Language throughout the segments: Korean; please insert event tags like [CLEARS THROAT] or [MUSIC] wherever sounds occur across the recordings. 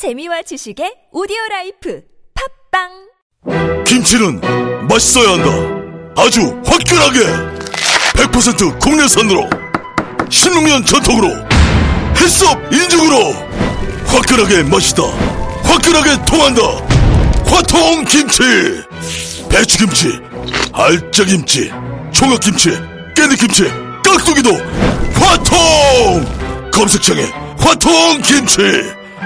재미와 지식의 오디오 라이프 팟빵 김치는 맛있어야 한다. 아주 화끈하게 100% 국내산으로 신농년 전통으로 HACCP 인증으로 화끈하게 맛있다. 화끈하게 통한다. 화통 김치. 배추김치, 알짜김치, 총각김치, 깻잎김치, 깍두기도 화통. 검색창에 화통 김치.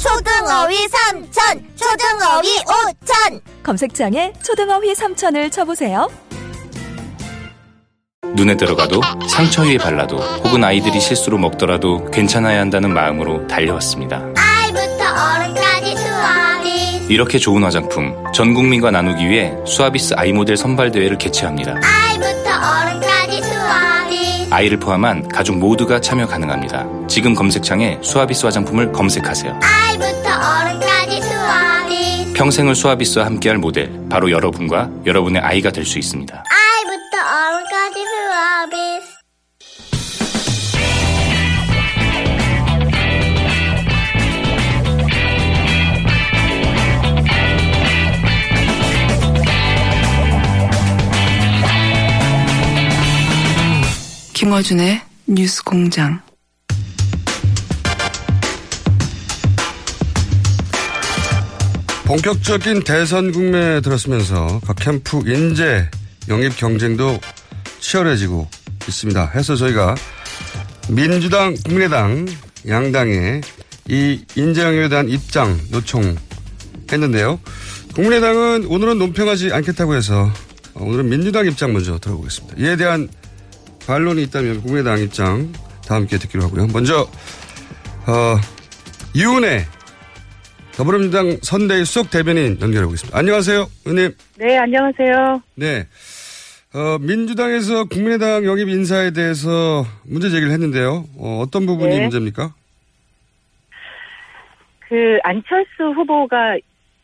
초등어휘 삼천, 초등어휘 오천. 검색창에 초등어휘 3천을 쳐보세요. 눈에 들어가도 상처 위에 발라도 혹은 아이들이 실수로 먹더라도 괜찮아야 한다는 마음으로 달려왔습니다. 아이부터 어른까지 수아비. 이렇게 좋은 화장품 전 국민과 나누기 위해 수아비스 아이 모델 선발 대회를 개최합니다. 아이부터 수 아이를 포함한 가족 모두가 참여 가능합니다. 지금 검색창에 수아비스 화장품을 검색하세요. 아이부터 어른까지 수아비. 평생을 수아비스와 함께할 모델 바로 여러분과 여러분의 아이가 될 수 있습니다. 김어준의 뉴스 공장. 본격적인 대선 국면에 들었으면서 각 캠프 인재 영입 경쟁도 치열해지고 있습니다. 해서 저희가 민주당, 국민의당 양당의 이 인재 영입에 대한 입장 요청했는데요. 국민의당은 오늘은 논평하지 않겠다고 해서 오늘은 민주당 입장 먼저 들어보겠습니다. 이에 대한 반론이 있다면 국민의당 입장 다음 기회에 듣기로 하고요. 먼저 어, 이은혜 더불어민주당 선대위 수석 대변인 연결해 보겠습니다. 안녕하세요, 의원님. 네, 안녕하세요. 네. 어, 민주당에서 국민의당 영입 인사에 대해서 문제 제기를 했는데요. 어, 떤 부분이 네. 문제입니까? 그 안철수 후보가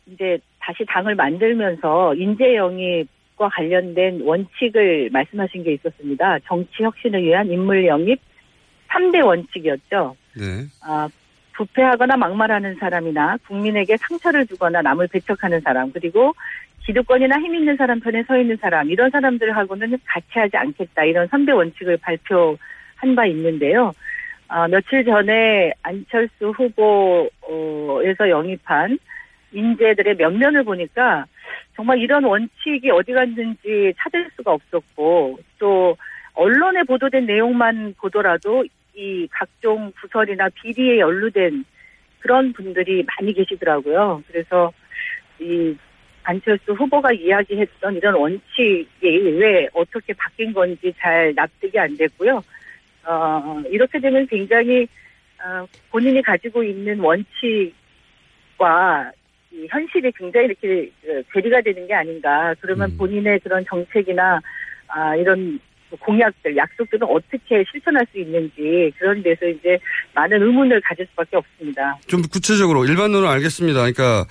이제 다시 당을 만들면서 인재 영입 과 관련된 원칙을 말씀하신 게 있었습니다. 정치 혁신을 위한 인물 영입 3대 원칙이었죠. 네. 아, 부패하거나 막말하는 사람이나 국민에게 상처를 주거나 남을 배척하는 사람 그리고 기득권이나 힘 있는 사람 편에 서 있는 사람 이런 사람들하고는 같이 하지 않겠다 이런 선대 원칙을 발표한 바 있는데요. 아, 며칠 전에 안철수 후보에서 영입한 인재들의 면면을 보니까 정말 이런 원칙이 어디 갔는지 찾을 수가 없었고 또 언론에 보도된 내용만 보더라도 이 각종 부설이나 비리에 연루된 그런 분들이 많이 계시더라고요. 그래서 이 안철수 후보가 이야기했던 이런 원칙이 왜 어떻게 바뀐 건지 잘 납득이 안 됐고요. 어, 이렇게 되면 굉장히 어, 본인이 가지고 있는 원칙과 이 현실이 굉장히 이렇게 어, 괴리가 되는 게 아닌가. 그러면 음. 본인의 그런 정책이나 아, 이런 공약들, 약속들은 어떻게 실천할 수 있는지 그런 데서 이제 많은 의문을 가질 수밖에 없습니다. 좀 구체적으로 일반론은 알겠습니다. 그러니까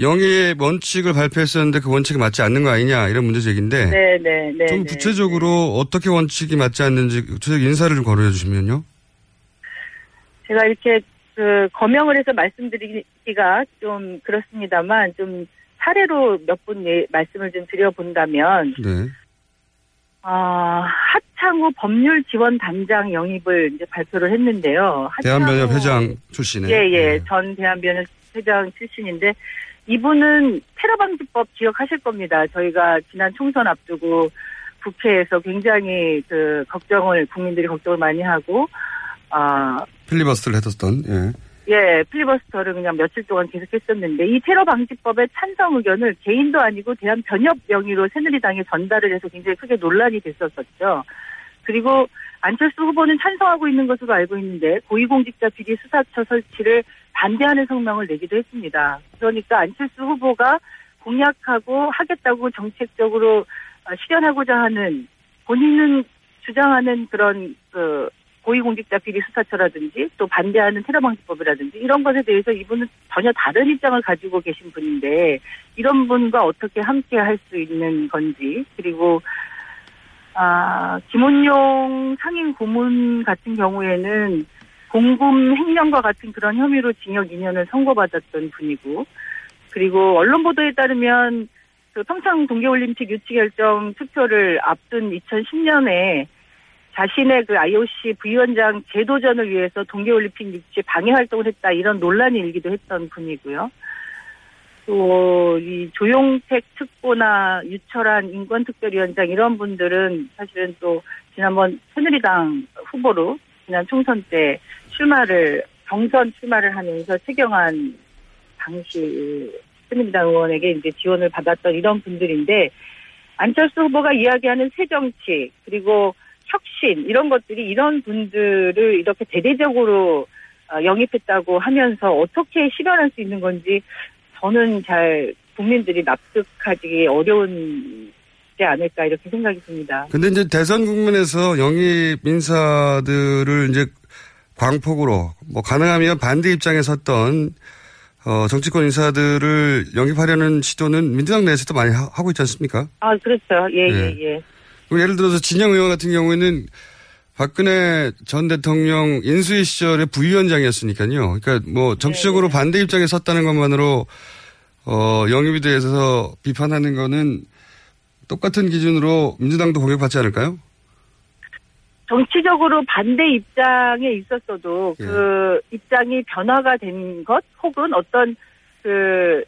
영입 원칙을 발표했었는데 그 원칙이 맞지 않는 거 아니냐 이런 문제 제기인데 네, 네, 네. 좀 네. 구체적으로 어떻게 원칙이 맞지 않는지 구체적 인사를 좀 거론해 주시면요. 제가 이렇게 그 거명을 해서 말씀드리기 가 좀 그렇습니다만 좀 사례로 몇 분 말씀을 좀 드려본다면 네. 아, 하창우 법률 지원 단장 영입을 이제 발표를 했는데요. 대한변협 회장 출신의 예, 예. 네. 전 대한변협 회장 출신인데 이분은 테러 방지법 기억하실 겁니다. 저희가 지난 총선 앞두고 국회에서 굉장히 그 걱정을 국민들이 걱정을 많이 하고 아 필리버스터를 했었던 예. 예, 필리버스터를 그냥 며칠 동안 계속 했었는데, 이 테러 방지법의 찬성 의견을 개인도 아니고 대한 변협 명의로 새누리당에 전달을 해서 굉장히 크게 논란이 됐었었죠. 그리고 안철수 후보는 찬성하고 있는 것으로 알고 있는데, 고위공직자 비리 수사처 설치를 반대하는 성명을 내기도 했습니다. 그러니까 안철수 후보가 공약하고 하겠다고 정책적으로 어, 실현하고자 하는 본인은 주장하는 그런 그 고위공직자 비리 수사처라든지 또 반대하는 테러 방지법이라든지 이런 것에 대해서 이분은 전혀 다른 입장을 가지고 계신 분인데 이런 분과 어떻게 함께 할 수 있는 건지 그리고 아 김원용 상임 고문 같은 경우에는 공금 횡령과 같은 그런 혐의로 징역 2년을 선고받았던 분이고 그리고 언론 보도에 따르면 그 평창 동계올림픽 유치 결정 투표를 앞둔 2010년에 자신의 그 IOC 부위원장 재도전을 위해서 동계올림픽 유치 방해 활동을 했다 이런 논란이 일기도 했던 분이고요. 또 이 조용택 특보나 유철한 인권특별위원장 이런 분들은 사실은 또 지난번 새누리당 후보로 지난 총선 때 출마를 경선 출마를 하면서 최경환 당시 새누리당 의원에게 이제 지원을 받았던 이런 분들인데 안철수 후보가 이야기하는 새 정치 그리고 혁신 이런 것들이 이런 분들을 이렇게 대대적으로 어, 영입했다고 하면서 어떻게 실현할 수 있는 건지 저는 잘 국민들이 납득하기 어려운 지 않을까 이렇게 생각이 듭니다. 근데 이제 대선 국면에서 영입 인사들을 이제 광폭으로 뭐 가능하면 반대 입장에 섰던 어, 정치권 인사들을 영입하려는 시도는 민주당 내에서도 많이 하, 고 있지 않습니까? 아 그렇죠. 예 예, 예. 예. 예를 들어서 진영 의원 같은 경우에는 박근혜 전 대통령 인수위 시절에 부위원장이었으니까요. 그러니까 뭐 정치적으로 네네. 반대 입장에 섰다는 것만으로 어, 영입에 대해서 비판하는 거는 똑같은 기준으로 민주당도 공격받지 않을까요? 정치적으로 반대 입장에 있었어도 예. 그 입장이 변화가 된 것 혹은 어떤 그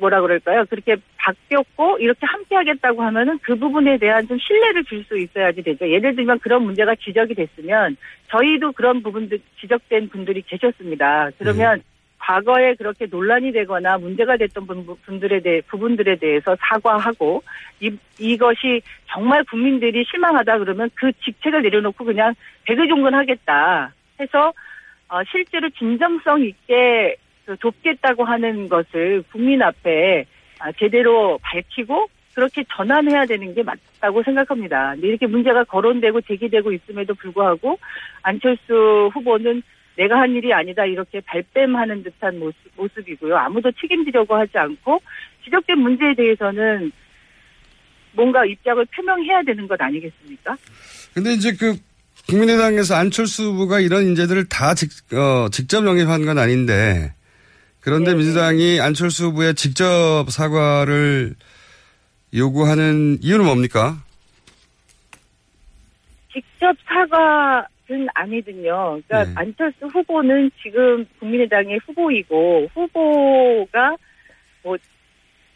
뭐라 그럴까요? 그렇게 바뀌었고 이렇게 함께 하겠다고 하면은 그 부분에 대한 좀 신뢰를 줄 수 있어야지 되죠. 예를 들면 그런 문제가 지적이 됐으면 저희도 그런 부분들 지적된 분들이 계셨습니다. 그러면 과거에 그렇게 논란이 되거나 문제가 됐던 분- 분들에 대해 부분들에 대해서 사과하고 이, 이것이 정말 국민들이 실망하다 그러면 그 직책을 내려놓고 그냥 백의종근하겠다 해서 어, 실제로 진정성 있게 그 돕겠다고 하는 것을 국민 앞에 아, 제대로 밝히고 그렇게 전환해야 되는 게 맞다고 생각합니다. 이렇게 문제가 거론되고 제기되고 있음에도 불구하고 안철수 후보는 내가 한 일이 아니다 이렇게 발뺌하는 듯한 모습, 모습이고요. 아무도 책임지려고 하지 않고 지적된 문제에 대해서는 뭔가 입장을 표명해야 되는 것 아니겠습니까? 근데 이제 그 국민의당에서 안철수 후보가 이런 인재들을 다 직, 어, 직접 영입한 건 아닌데 그런데 네네. 민주당이 안철수 후보의 직접 사과를 요구하는 이유는 뭡니까? 직접 사과는 아니든요. 그러니까 네. 안철수 후보는 지금 국민의당의 후보이고 후보가 뭐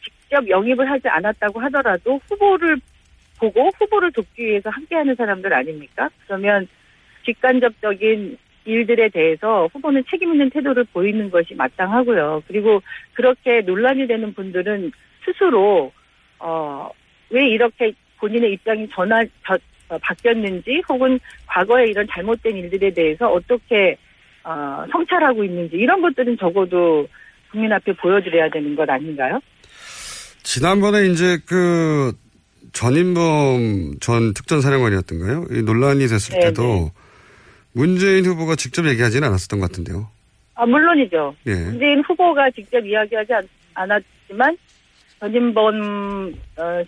직접 영입을 하지 않았다고 하더라도 후보를 보고 후보를 돕기 위해서 함께하는 사람들 아닙니까? 그러면 직간접적인 일들에 대해서 후보는 책임 있는 태도를 보이는 것이 마땅하고요. 그리고 그렇게 논란이 되는 분들은 스스로 어, 왜 이렇게 본인의 입장이 전환 저- 어, 바뀌었는지 혹은 과거에 이런 잘못된 일들에 대해서 어떻게 어, 성찰하고 있는지 이런 것들은 적어도 국민 앞에 보여드려야 되는 것 아닌가요? 지난번에 이제 그 전인범 전 특전사령관이었던가요? 이 논란이 됐을 네네. 때도 문재인 후보가 직접 얘기하지는 않았었던 것 같은데요. 아 물론이죠. 예. 문재인 후보가 직접 이야기하지 않, 않았지만 전인범 어,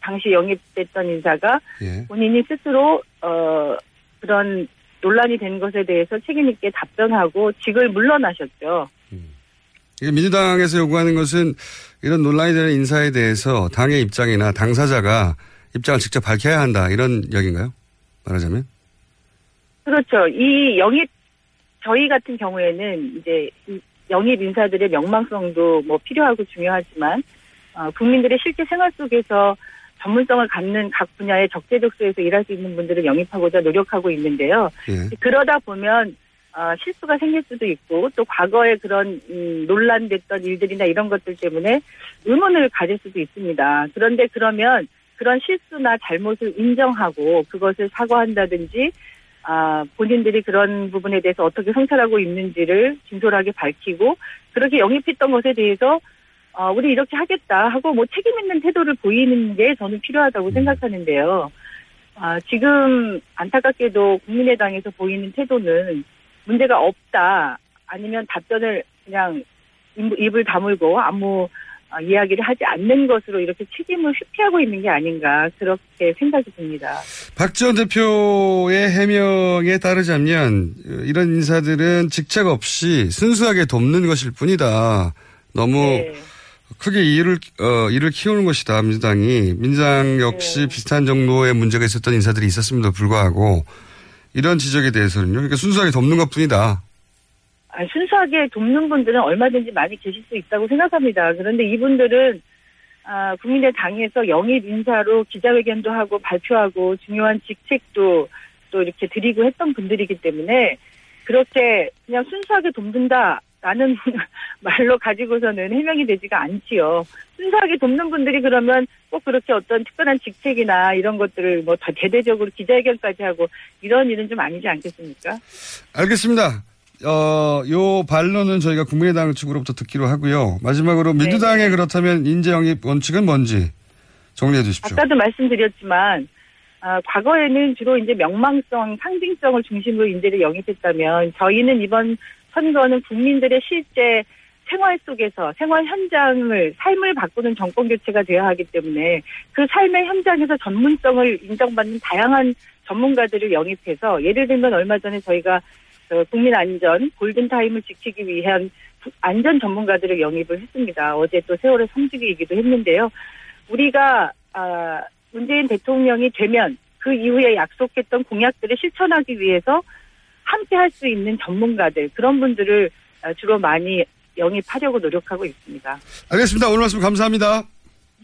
당시 영입됐던 인사가 예. 본인이 스스로 어, 그런 논란이 된 것에 대해서 책임 있게 답변하고 직을 물러나셨죠. 이게 민주당에서 요구하는 것은 이런 논란이 되는 인사에 대해서 당의 입장이나 당사자가 입장을 직접 밝혀야 한다 이런 이야기인가요? 말하자면 그렇죠. 이 영입 저희 같은 경우에는 이제 이 영입 인사들의 명망성도 뭐 필요하고 중요하지만 어, 국민들의 실제 생활 속에서 전문성을 갖는 각 분야의 적재적소에서 일할 수 있는 분들을 영입하고자 노력하고 있는데요. 예. 그러다 보면 어, 실수가 생길 수도 있고 또 과거에 그런 음, 논란됐던 일들이나 이런 것들 때문에 의문을 가질 수도 있습니다. 그런데 그러면 그런 실수나 잘못을 인정하고 그것을 사과한다든지 아, 본인들이 그런 부분에 대해서 어떻게 성찰하고 있는지를 진솔하게 밝히고 그렇게 영입했던 것에 대해서 어, 우리 이렇게 하겠다 하고 뭐 책임 있는 태도를 보이는 게 저는 필요하다고 생각하는데요. 아, 지금 안타깝게도 국민의당에서 보이는 태도는 문제가 없다 아니면 답변을 그냥 입- 입을 다물고 아무 어, 이야기를 하지 않는 것으로 이렇게 책임을 회피하고 있는 게 아닌가 그렇게 생각이 듭니다. 박지원 대표의 해명에 따르자면 어, 이런 인사들은 직책 없이 순수하게 돕는 것일 뿐이다. 너무 네. 크게 일을 어, 일을 키우는 것이다 민주당이 민주당 역시 네. 비슷한 정도의 문제가 있었던 인사들이 있었음에도 불구하고 이런 지적에 대해서는요. 그러니까 순수하게 돕는 것뿐이다. 아, 순수하게 돕는 분들은 얼마든지 많이 계실 수 있다고 생각합니다. 그런데 이분들은 아, 국민의 당에서 영입 인사로 기자회견도 하고 발표하고 중요한 직책도 또 이렇게 드리고 했던 분들이기 때문에 그렇게 그냥 순수하게 돕는다라는 [LAUGHS] 말로 가지고서는 해명이 되지가 않지요. 순수하게 돕는 분들이 그러면 꼭 그렇게 어떤 특별한 직책이나 이런 것들을 뭐 다 대대적으로 기자회견까지 하고 이런 일은 좀 아니지 않겠습니까? 알겠습니다. 어, 요 반론은 저희가 국민의당 측으로부터 듣기로 하고요. 마지막으로 민주당의 그렇다면 인재 영입 원칙은 뭔지 정리해 주십시오. 아까도 말씀드렸지만 아, 과거에는 주로 이제 명망성, 상징성을 중심으로 인재를 영입했다면 저희는 이번 선거는 국민들의 실제 생활 속에서 생활 현장을 삶을 바꾸는 정권 교체가 되어야 하기 때문에 그 삶의 현장에서 전문성을 인정받는 다양한 전문가들을 영입해서 예를 들면 얼마 전에 저희가 어, 국민 안전 골든 타임을 지키기 위한 안전 전문가들을 영입을 했습니다. 어제 또 세월의 성지기이기도 했는데요. 우리가 아, 문재인 대통령이 되면 그 이후에 약속했던 공약들을 실천하기 위해서 함께 할 수 있는 전문가들 그런 분들을 아, 주로 많이 영입하려고 노력하고 있습니다. 알겠습니다. 오늘 말씀 감사합니다.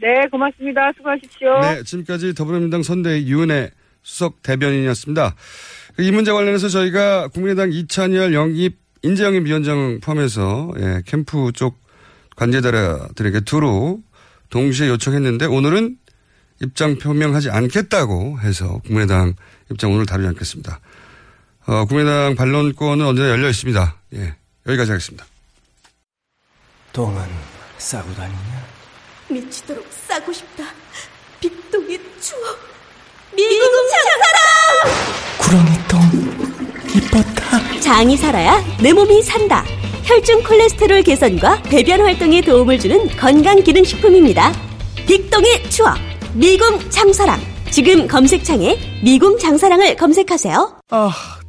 네, 고맙습니다. 수고하십시오. 네, 지금까지 더불어민주당 선대위 유은혜 수석 대변인이었습니다. 이 문제 관련해서 저희가 국민의당 이찬열 영입 인재영입 위원장 포함해서 예, 캠프 쪽 관계자들에게 두루 동시에 요청했는데 오늘은 입장 표명하지 않겠다고 해서 국민의당 입장 오늘 다루지 않겠습니다. 어, 국민의당 반론권은 언제나 열려 있습니다. 예, 여기까지 하겠습니다. 똥은 싸고 다니냐? 미치도록 싸고 싶다. 빅동의 추억. 미국 장사랑! 구렁이 똥 이뻤다. 장이 살아야 내 몸이 산다. 혈중 콜레스테롤 개선과 배변 활동에 도움을 주는 건강 기능 식품입니다. 빅동의 추억. 미궁 장사랑. 지금 검색창에 미궁 장사랑을 검색하세요. 아,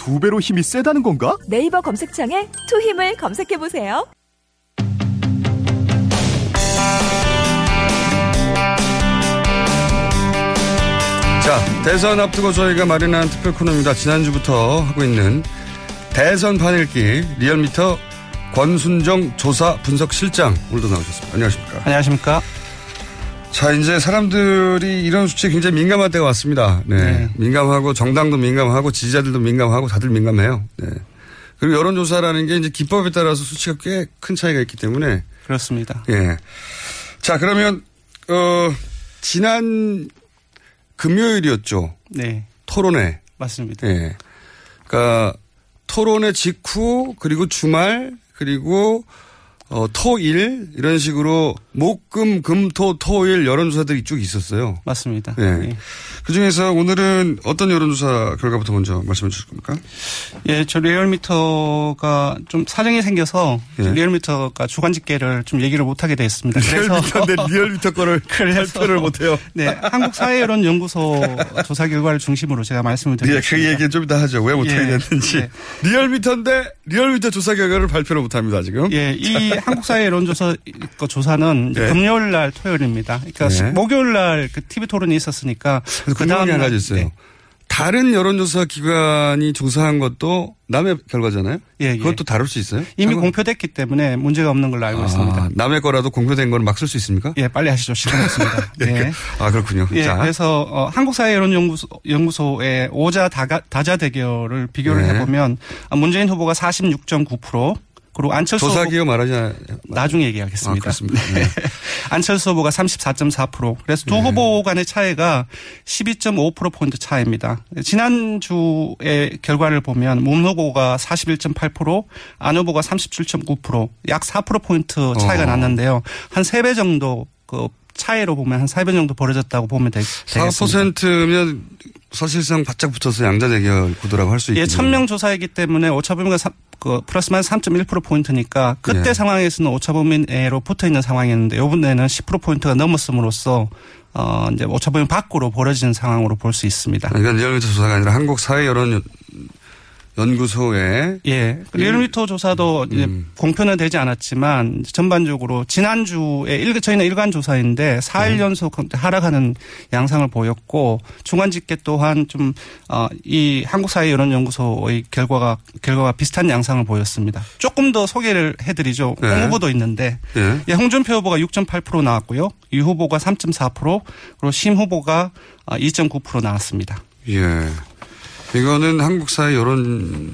두 배로 힘이 세다는 건가? 네이버 검색창에 투 힘을 검색해 보세요. 자, 대선 앞두고 저희가 마련한 특별 코너입니다. 지난주부터 하고 있는 대선 판읽기 리얼미터 권순정 조사 분석 실장 오늘도 나오셨습니다. 안녕하십니까? 안녕하십니까? 자, 이제 사람들이 이런 수치에 굉장히 민감할 때가 왔습니다. 네. 네. 민감하고 정당도 민감하고 지지자들도 민감하고 다들 민감해요. 네. 그리고 여론조사라는 게 이제 기법에 따라서 수치가 꽤 큰 차이가 있기 때문에 그렇습니다. 예. 자, 그러면 어 지난 금요일이었죠. 네, 토론회. 맞습니다. 예. 그러니까 토론회 직후 그리고 주말 그리고 어, 토일 이런 식으로 목금 금토 토일 여론조사들이 쭉 있었어요. 맞습니다. 예. 네. 그 중에서 오늘은 어떤 여론조사 결과부터 먼저 말씀해 주실 겁니까? 예, 저 리얼미터가 좀 사정이 생겨서 예. 리얼미터가 주간 집계를 좀 얘기를 못 하게 됐습니다. 리얼미터인데 리얼미터 거를 [LAUGHS] 발표를 못 해요. 네, 한국사회여론연구소 조사 결과를 중심으로 제가 말씀을 예, 드리겠습니다. 그 얘기는 좀 이따 하죠. 왜 못하게 예, 됐는지. 네. 리얼미터인데 리얼미터 조사 결과를 발표를 못합니다 지금. 예, 이 한국사회여론조사 거 조사는 네. 금요일 날 토요일입니다. 그러니까 네. 목요일 날 그 TV 토론이 있었으니까 그래서 궁금한 게 다음 한 날- 가지 있어요. 네. 다른 여론조사 기관이 조사한 것도 남의 결과잖아요. 예, 예. 그것도 다룰 수 있어요? 이미 상관- 공표됐기 때문에 문제가 없는 걸로 알고 아, 있습니다. 남의 거라도 공표된 거는 막 쓸 수 있습니까? 예, 빨리 하시죠. 시간 없습니다. [LAUGHS] 네. 아 그렇군요. 예, 자, 그래서 어, 한국사회여론연구소 연구소의 오자 다가, 다자 대결을 비교를 네. 해보면 어, 문재인 후보가 46.9% 그리고 안철수 조사 후보 기업 말하지 나중에 얘기하겠습니다. 아, 그렇습니다. 네. [LAUGHS] 안철수 후보가 34.4%. 그래서 두 후보 간의 차이가 12.5%포인트 차이입니다. 지난주의 결과를 보면 문 후보가 41.8%, 안 후보가 37.9%, 약 4%포인트 차이가 어. 났는데요. 한 3배 정도 그 차이로 보면 한 4배 정도 벌어졌다고 보면 되, 되겠습니다. 4%면 사실상 바짝 붙어서 양자 대결 구도라고 할 수 있겠네요. 예, 1000명 조사이기 때문에 오차범위가 삼- 그 플러스 마이너스 3.1% 포인트니까 그때 네. 상황에서는 오차범위 내로 붙어 있는 상황이었는데 요번에는 10% 포인트가 넘었음으로써 어 이제 오차범위 밖으로 벌어지는 상황으로 볼 수 있습니다. 이건 리얼미터 조사가 아니라 한국 사회 여론 연구소의 예. 리얼미터 조사도 이제 음. 공표는 되지 않았지만 전반적으로 지난주에 일, 저희는 일간 조사인데 4일 네. 연속 하락하는 양상을 보였고 중간 집계 또한 좀어이 한국사회 여론연구소의 결과가 결과가 비슷한 양상을 보였습니다. 조금 더 소개를 해드리죠. 네. 홍 후보도 있는데 예. 예, 홍준표 후보가 6.8% 나왔고요. 유 후보가 3.4% 그리고 심 후보가 2.9% 나왔습니다. 예. 이거는 한국 사회 여론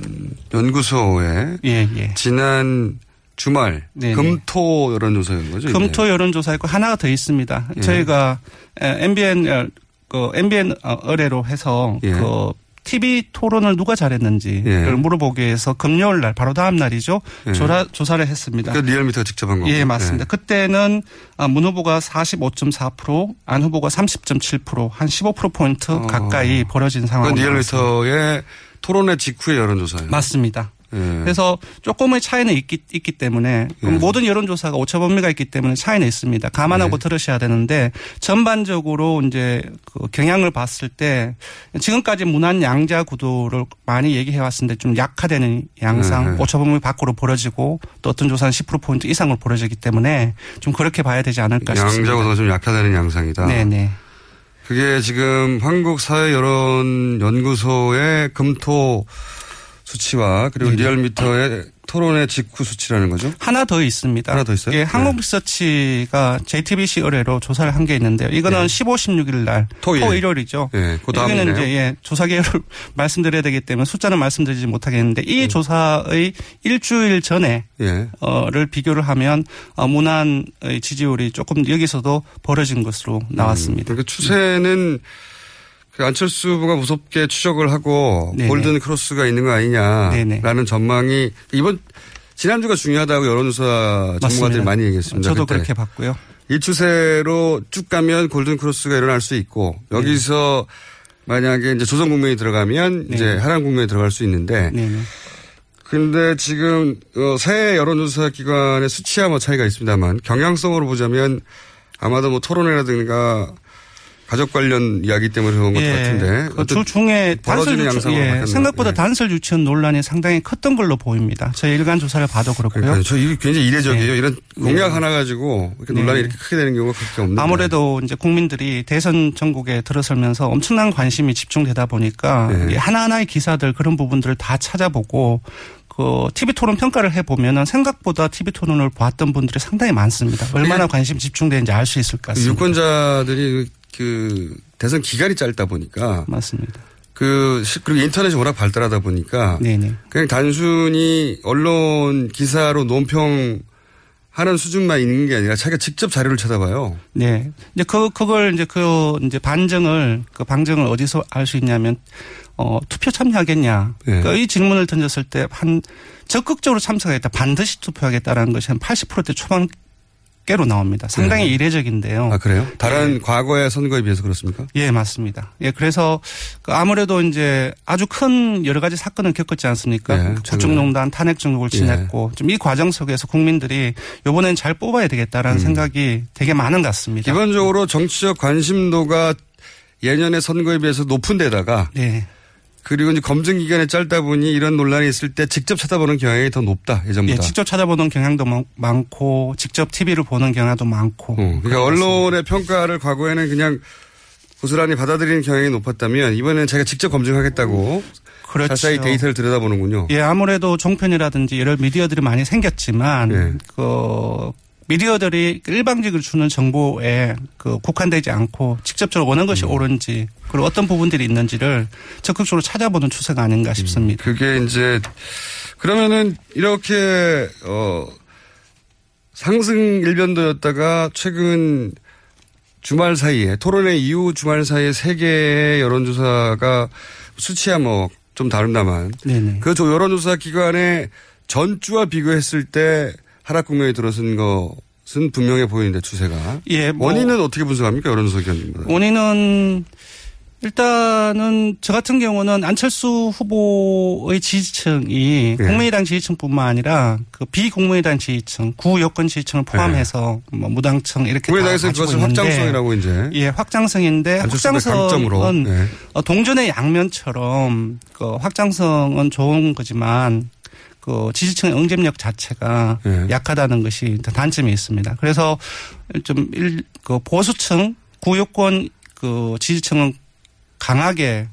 연구소의 예, 예. 지난 주말 네네. 금토 여론조사인 거죠? 이게? 금토 여론조사했고 하나가 더 있습니다. 예. 저희가 에, MBN 어, 그 MBN 어, 의뢰로 해서 예. 그 TV 토론을 누가 잘했는지를 예. 물어보기 위해서 금요일 날 바로 다음 날이죠. 예. 조사, 조사를 했습니다. 그 리얼미터가 직접 한 거고. 예, 맞습니다. 그때는 아, 문 후보가 45.4%, 안 후보가 30.7%, 한 15% 포인트 어. 가까이 벌어진 그건 상황으로 리얼미터의 토론회 직후의 여론조사예요. 맞습니다. 예. 그래서 조금의 차이는 있기, 있기 때문에 예. 모든 여론조사가 오차 범위가 있기 때문에 차이는 있습니다. 감안하고 네. 들으셔야 되는데 전반적으로 이제 그 경향을 봤을 때 지금까지 무난 양자 구도를 많이 얘기해 왔는데 좀 약화되는 양상 네. 오차 범위 밖으로 벌어지고 또 어떤 조사는 10% 포인트 이상으로 벌어지기 때문에 좀 그렇게 봐야 되지 않을까 싶습니다. 양자보다 좀 약화되는 양상이다. 네네. 그게 지금 한국 사회 여론 연구소의 금토 수치와 그리고 네네. 리얼미터의 토론회 직후 수치라는 거죠? 하나 더 있습니다. 하나 더 있어요? 예, 네. 한국리서치가 JTBC 의뢰로 조사를 한 게 있는데요. 이거는 네. 15, 16일 날 토일. 토 일요일이죠. 예, 그 여기는. 이제 예, 조사 개요를 [LAUGHS] 말씀드려야 되기 때문에 숫자는 말씀드리지 못하겠는데 이 네. 조사의 일주일 전에 예. 어를 비교를 하면 어, 무난의 지지율이 조금 여기서도 벌어진 것으로 나왔습니다. 그러니까 추세는 그 안철수 후보가 무섭게 추적을 하고 네네. 골든 크로스가 있는 거 아니냐라는 네네. 전망이 이번 지난주가 중요하다고 여론조사 전문가들이. 많이 얘기했습니다. 저도 그때. 그렇게 봤고요. 이 추세로 쭉 가면 골든 크로스가 일어날 수 있고 여기서 만약에 이제 조선 국면이 들어가면 네. 이제 하락 국면이 들어갈 수 있는데 네네. 근데 지금 어, 새 여론조사 기관의 수치와 뭐 차이가 있습니다만 경향성으로 보자면 아마도 뭐 토론회라든가 가족 관련 이야기 때문에 그런 것 같은데 그 주, 중에 단설 유치, 예. 생각보다 예. 단설 유치원 논란이 상당히 컸던 걸로 보입니다. 저희 일간 조사를 봐도 그렇고요. 그러니까요. 저 이게 굉장히 이례적이에요. 네. 이런 공약 네. 하나 가지고 이렇게 네. 논란이 이렇게 크게 되는 경우가 그렇게 없는데. 아무래도 이제 국민들이 대선 전국에 들어설면서 엄청난 관심이 집중되다 보니까 네. 이 하나하나의 기사들 그런 부분들을 다 찾아보고 그 TV 토론 평가를 해 보면은 생각보다 TV 토론을 봤던 분들이 상당히 많습니다. 얼마나 관심 집중되는지 알 수 있을 것 같습니다. 유권자들이 그 대선 기간이 짧다 보니까 맞습니다. 그 시- 그리고 인터넷이 워낙 발달하다 보니까 네네. 그냥 단순히 언론 기사로 논평 하는 수준만 있는 게 아니라 자기가 직접 자료를 찾아봐요. 네. 이제 그, 그걸 이제 그 이제 반증을, 그 방증을 어디서 알 수 있냐면, 어, 투표 참여하겠냐. 네. 그이 질문을 던졌을 때 한 적극적으로 참석하겠다. 반드시 투표하겠다라는 것이 한 80%대 초반 계로 나옵니다. 상당히 네. 이례적인데요. 아 그래요? 다른 과거의 선거에 비해서 그렇습니까? 예, 맞습니다. 예, 그래서 그 아무래도 이제 아주 큰 여러 가지 사건을 겪었지 않습니까? 예, 그 국정농단 탄핵 정국을 예. 지냈고 좀 이 과정 속에서 국민들이 이번엔 잘 뽑아야 되겠다라는 생각이 되게 많은 것 같습니다. 음. 기본적으로 정치적 관심도가 예년의 선거에 비해서 높은 데다가 네. 그리고 이제 검증 기간이 짧다 보니 이런 논란이 있을 때 직접 찾아보는 경향이 더 높다 예전보다. 예, 직접 찾아보는 경향도 많- 많고 직접 TV를 보는 경향도 많고. 어, 그러니까 언론의 평가를 과거에는 그냥 고스란히 받아들이는 경향이 높았다면 이번에는 자기가 직접 검증하겠다고 그렇죠. 자세히 데이터를 들여다보는군요. 예, 아무래도 종편이라든지 여러 미디어들이 많이 생겼지만 예. 그 미디어들이 일방적으로 주는 정보에 그 국한되지 않고 직접적으로 어느 것이 음. 옳은지 그리고 어떤 부분들이 있는지를 적극적으로 찾아보는 추세가 아닌가 싶습니다. 그게 이제 그러면은 이렇게 어 상승 일변도였다가 최근 주말 사이에 토론회 이후 주말 사이에 세 개의 여론조사가 수치야 뭐 좀 다릅니다만 네네. 그 조- 여론조사 기관의 전주와 비교했을 때 하락 국면에 들어선 것은 분명해 보이는데 추세가 예, 뭐- 원인은 어떻게 분석합니까 여론조사 기관입니다. 원인은 일단은 저 같은 경우는 안철수 후보의 지지층이 예. 국민의당 지지층뿐만 아니라 그 비국민의당 지지층, 구여권 지지층을 포함해서 뭐 무당층 이렇게 가지고 그것을 있는데 확장성이라고 이제 예, 확장성인데 확장성은 예. 어, 동전의 양면처럼 그 확장성은 좋은 거지만 그 지지층의 응집력 자체가 예. 약하다는 것이 단점이 있습니다. 그래서 좀 일, 그 보수층 구요권 그 지지층은 강하게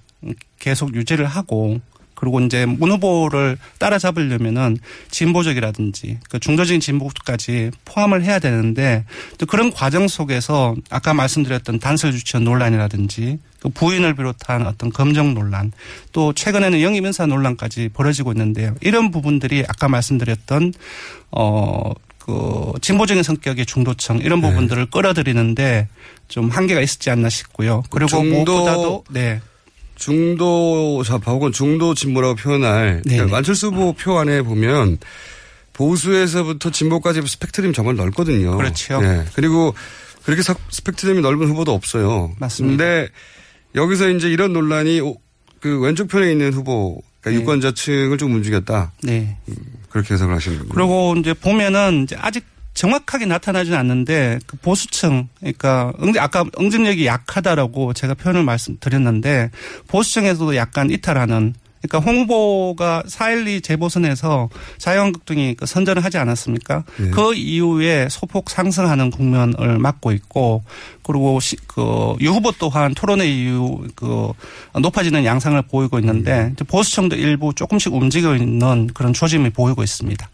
계속 유지를 하고 그리고 이제 문 후보를 따라잡으려면은 진보적이라든지 그 중도적인 진보까지 포함을 해야 되는데 또 그런 과정 속에서 아까 말씀드렸던 단설 유치원 논란이라든지 그 부인을 비롯한 어떤 검정 논란 또 최근에는 영입 인사 논란까지 벌어지고 있는데요. 이런 부분들이 아까 말씀드렸던 어 그 진보적인 성격의 중도층 이런 네. 부분들을 끌어들이는데 좀 한계가 있었지 않나 싶고요. 그리고 중도- 무엇보다도 네. 중도 좌파 혹은 중도 진보라고 표현할 네네. 그러니까 안철수 후보 표 안에 보면 보수에서부터 진보까지 스펙트럼이 정말 넓거든요. 그렇죠. 예. 그리고 그렇게 사- 스펙트럼이 넓은 후보도 없어요. 맞습니다. 근데 여기서 이제 이런 논란이 오- 그 왼쪽 편에 있는 후보 그러니까 네. 유권자층을 좀 움직였다. 네. 그렇게 해석을 하시는 거예요. 그리고 이제 보면은 이제 아직 정확하게 나타나지는 않는데 그 보수층 그러니까 응 아까 응집력이 약하다라고 제가 표현을 말씀드렸는데 보수층에서도 약간 이탈하는 그러니까 홍 후보가 4.12 재보선에서 자유한국당이 그 선전을 하지 않았습니까? 네. 그 이후에 소폭 상승하는 국면을 맞고 있고 그리고 시, 그유 후보 또한 토론회 이후 그 높아지는 양상을 보이고 있는데 이제 보수층도 일부 조금씩 움직여 있는 그런 조짐이 보이고 있습니다.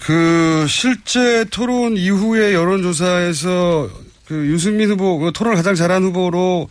그 실제 토론 이후의 여론조사에서 그 유승민 후보 그 토론을 가장 잘한 후보로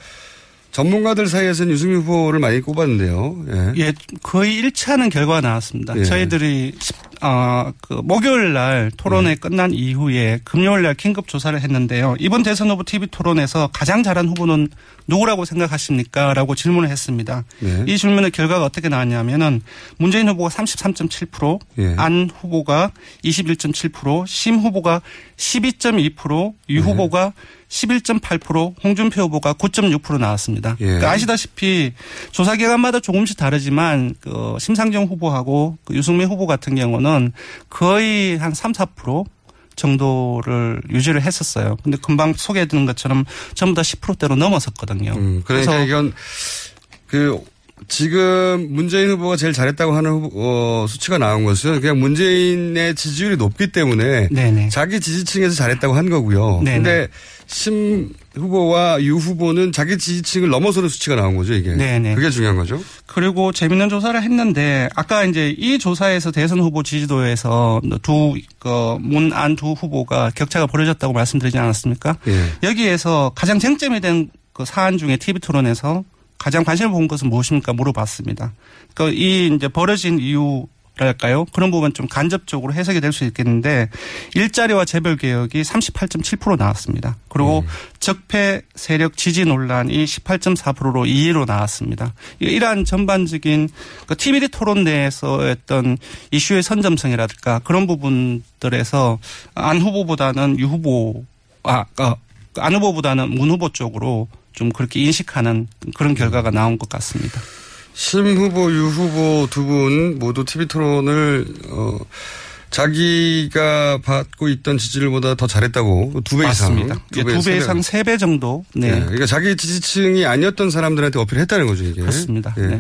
전문가들 사이에서는 유승민 후보를 많이 꼽았는데요. 예. 예, 거의 일치하는 결과가 나왔습니다. 예. 저희들이 어, 그 목요일 날 토론회 끝난 이후에 금요일 날 긴급 조사를 했는데요. 이번 대선 후보 TV 토론에서 가장 잘한 후보는 누구라고 생각하십니까? 라고 질문을 했습니다. 네. 이 질문의 결과가 어떻게 나왔냐면은 문재인 후보가 33.7%, 예. 안 후보가 21.7%, 심 후보가 12.2%, 유 네. 후보가 11.8%, 홍준표 후보가 9.6% 나왔습니다. 예. 그러니까 아시다시피 조사 기관마다 조금씩 다르지만 그 심상정 후보하고 그 유승민 후보 같은 경우는 거의 한 3, 4% 정도를 유지를 했었어요. 근데 금방 소개해 드린 것처럼 전부 다 10%대로 넘어섰거든요. 음, 그러니까 그래서 이건 그 지금 문재인 후보가 제일 잘했다고 하는 후보, 어, 수치가 나온 것은 그냥 문재인의 지지율이 높기 때문에 네네. 자기 지지층에서 잘했다고 한 거고요. 네네. 근데 심 후보와 유 후보는 자기 지지층을 넘어서는 수치가 나온 거죠, 이게. 네네. 그게 중요한 거죠. 그리고 재밌는 조사를 했는데 아까 이제 이 조사에서 대선 후보 지지도에서 두문 안 두 후보가 격차가 벌어졌다고 말씀드리지 않았습니까? 예. 여기에서 가장 쟁점이 된 그 사안 중에 TV 토론에서 가장 관심을 본 것은 무엇입니까? 물어봤습니다. 그러니까 이 이제 벌어진 이유 랄까요? 그런 부분 좀 간접적으로 해석이 될 수 있겠는데 일자리와 재벌 개혁이 38.7% 나왔습니다. 그리고 적폐 세력 지지 논란이 18.4%로 2위로 나왔습니다. 이러한 전반적인 그 TVD 토론 내에서 어떤 이슈의 선점성이랄까 그런 부분들에서 안 후보보다는 유 후보 아, 어, 안 후보보다는 문 후보 쪽으로 좀 그렇게 인식하는 그런 결과가 나온 것 같습니다. 심 후보, 유 후보 두 분 모두 TV 토론을 어 자기가 받고 있던 지지율보다 더 잘했다고 두 배 이상, 맞습니다. 예, 두배 이상, 세 배 정도. 네. 네. 그러니까 자기 지지층이 아니었던 사람들한테 어필했다는 거죠 이게. 그렇습니다. 예. 네.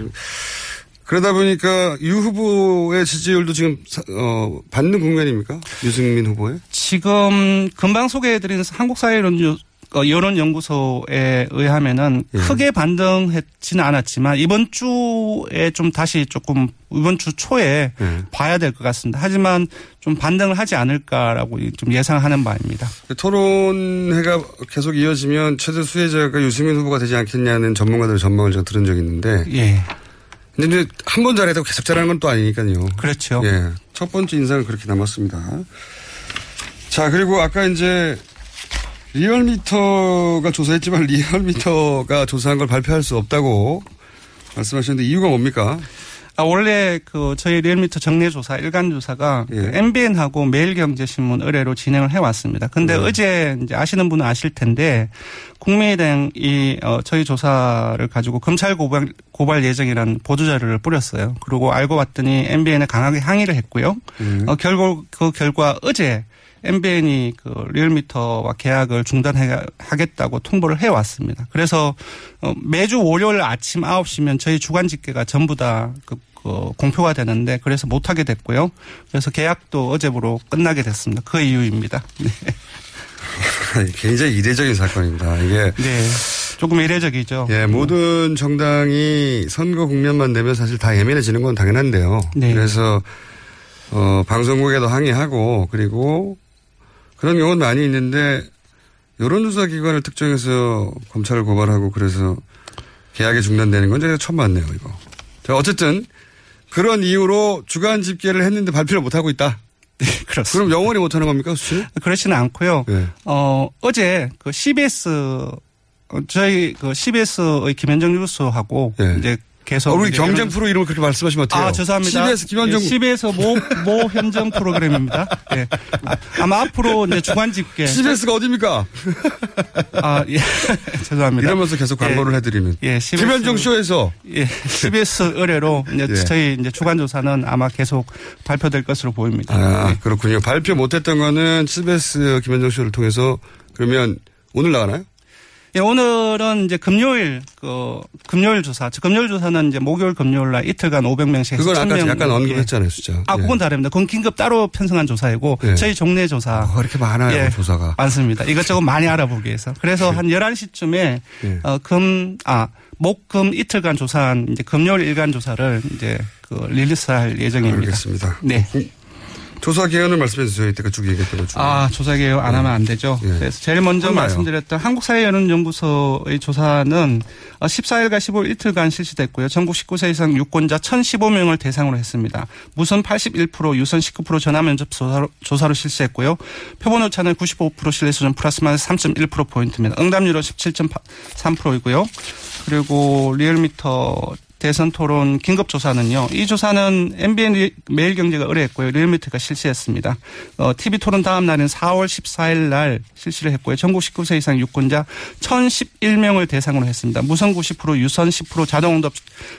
그러다 보니까 유 후보의 지지율도 지금 사- 어, 받는 국면입니까? 유승민 후보의? 지금 금방 소개해드린 한국사회론 어, 여론연구소에 의하면은 예. 크게 반등했지는 않았지만 이번 주에 좀 다시 조금 이번 주 초에 예. 봐야 될 것 같습니다. 하지만 좀 반등을 하지 않을까라고 좀 예상하는 바입니다. 토론회가 계속 이어지면 최대 수혜자가 유승민 후보가 되지 않겠냐는 전문가들의 전망을 제가 들은 적이 있는데. 예. 근데 한 번 잘해도 계속 잘하는 건 또 아니니까요. 그렇죠. 예. 첫 번째 인상은 그렇게 남았습니다. 자, 그리고 아까 이제 리얼미터가 조사했지만 리얼미터가 조사한 걸 발표할 수 없다고 말씀하셨는데 이유가 뭡니까? 아, 원래 그 저희 리얼미터 정례 조사 일간 조사가 예. 그 MBN하고 매일경제신문 의뢰로 진행을 해왔습니다. 근데 네. 어제 이제 아시는 분은 아실 텐데 국민의당이 어, 저희 조사를 가지고 검찰 고발, 고발 예정이라는 보도 자료를 뿌렸어요. 그리고 알고 봤더니 MBN에 강하게 항의를 했고요. 음. 어, 결국 그 결과 어제 MBN이 그 리얼미터와 계약을 중단하겠다고 통보를 해왔습니다. 그래서 어, 매주 월요일 아침 9시면 저희 주간 집계가 전부 다 그, 그 공표가 되는데 그래서 못하게 됐고요. 그래서 계약도 어제부로 끝나게 됐습니다. 그 이유입니다. [LAUGHS] 네. [LAUGHS] 굉장히 이례적인 사건입니다. 이게 네. 조금 이례적이죠. 예, 모든 정당이 선거 국면만 되면 사실 다 예민해지는 건 당연한데요. 네. 그래서 어, 방송국에도 항의하고 그리고 그런 경우는 많이 있는데 여론조사 기관을 특정해서 검찰을 고발하고 그래서 계약이 중단되는 건 제가 처음 봤네요, 이거. 자, 어쨌든 그런 이유로 주간 집계를 했는데 발표를 못 하고 있다. [LAUGHS] 네, 그렇습니다. 그럼 영원히 못 하는 겁니까, 수치는? 그렇지는 않고요. 네. 어, 어제 그 CBS 어, 저희 그 CBS의 김현정 뉴스하고 네. 이제 계속 어, 우리 경쟁 프로 이름을 그렇게 말씀하시면 어떡해요? 아, 죄송합니다. CBS 김현정. 예, CBS 모, 모 현정 프로그램입니다. 예. 아, 마 앞으로 이제 주간 집계. CBS가 어딥니까? 아, 예. [LAUGHS] 죄송합니다. 이러면서 계속 광고를 해드리는. 예, CBS. 김현정 쇼에서. 예, CBS 의뢰로 이제 예. 저희 이제 주간 조사는 아마 계속 발표될 것으로 보입니다. 아, 예. 그렇군요. 발표 못했던 거는 CBS 김현정 쇼를 통해서 그러면 오늘 나가나요? 예, 오늘은 이제 금요일 그 금요일 조사. 저 금요일 조사는 이제 목요일 금요일 날 이틀간 500명씩 그건 아까 1000명 약간 언급했잖아요, 숫자. 아, 예. 그건 다릅니다. 그건 긴급 따로 편성한 조사이고 예. 저희 종례 조사. 어, 이렇게 많아요, 조사가. 많습니다. 이것저것 많이 알아보기 위해서. 그래서 한 11시쯤에 예. 어, 금, 아, 목, 금 이틀간 조사한 이제 금요일 일간 조사를 이제 그 릴리스할 예정입니다. 알겠습니다. 네. 조사 기간을 말씀해 주세요. 이때가 쭉 얘기했던 것 중에. 아, 조사 개요 안 하면 안 되죠. 예. 그래서 제일 먼저 얼마요? 말씀드렸던 한국사회여론연구소의 조사는 14일과 15일 이틀간 실시됐고요. 전국 19세 이상 유권자 1,015명을 대상으로 했습니다. 무선 81%, 유선 19% 전화 면접 조사로, 조사로 실시했고요. 표본 오차는 95% 신뢰 수준 플러스 마이너스 3.1%포인트입니다. 응답률은 17.3%이고요. 그리고 리얼미터 대선 토론 긴급 조사는요. 이 조사는 MBN 리- 매일경제가 의뢰했고요. 리얼미터가 실시했습니다. 어, TV 토론 다음 날인 4월 14일 날 실시를 했고요. 전국 19세 이상 유권자 1,011명을 대상으로 했습니다. 무선 90%, 유선 10% 자동 응답